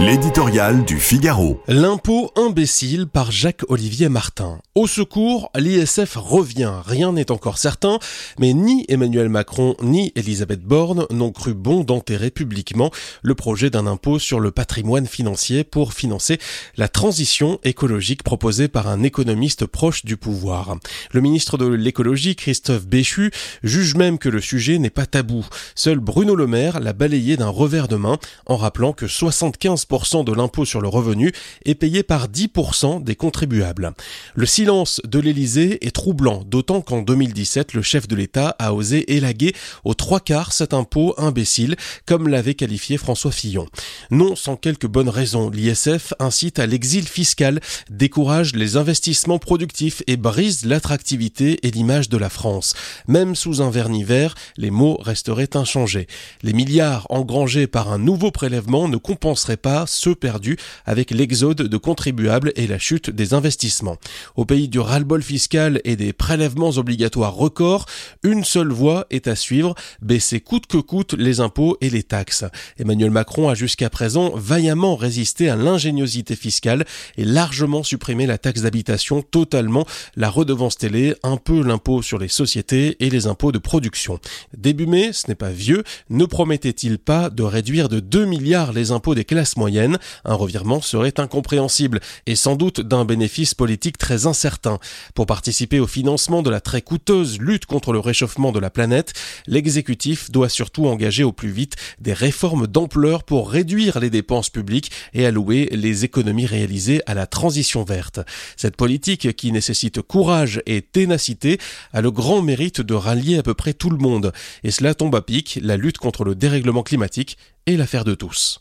L'éditorial du Figaro. L'impôt imbécile par Jacques-Olivier Martin. Au secours, l'ISF revient. Rien n'est encore certain, mais ni Emmanuel Macron ni Elisabeth Borne n'ont cru bon d'enterrer publiquement le projet d'un impôt sur le patrimoine financier pour financer la transition écologique proposée par un économiste proche du pouvoir. Le ministre de l'écologie, Christophe Béchu, juge même que le sujet n'est pas tabou. Seul Bruno Le Maire l'a balayé d'un revers de main en rappelant que 75 de l'impôt sur le revenu est payé par 10% des contribuables. Le silence de l'Élysée est troublant, d'autant qu'en 2017, le chef de l'État a osé élaguer aux trois quarts cet impôt imbécile, comme l'avait qualifié François Fillon. Non sans quelques bonnes raisons, l'ISF incite à l'exil fiscal, décourage les investissements productifs et brise l'attractivité et l'image de la France. Même sous un vernis vert, les mots resteraient inchangés. Les milliards engrangés par un nouveau prélèvement ne compenseraient pas ceux perdus avec l'exode de contribuables et la chute des investissements. Au pays du ras-le-bol fiscal et des prélèvements obligatoires records, une seule voie est à suivre, baisser coûte que coûte les impôts et les taxes. Emmanuel Macron a jusqu'à présent vaillamment résisté à l'ingéniosité fiscale et largement supprimé la taxe d'habitation totalement, la redevance télé, un peu l'impôt sur les sociétés et les impôts de production. Début mai, ce n'est pas vieux, ne promettait-il pas de réduire de 2 milliards les impôts des classes moyennes un revirement serait incompréhensible et sans doute d'un bénéfice politique très incertain. Pour participer au financement de la très coûteuse lutte contre le réchauffement de la planète, l'exécutif doit surtout engager au plus vite des réformes d'ampleur pour réduire les dépenses publiques et allouer les économies réalisées à la transition verte. Cette politique qui nécessite courage et ténacité a le grand mérite de rallier à peu près tout le monde. Et cela tombe à pic, la lutte contre le dérèglement climatique est l'affaire de tous.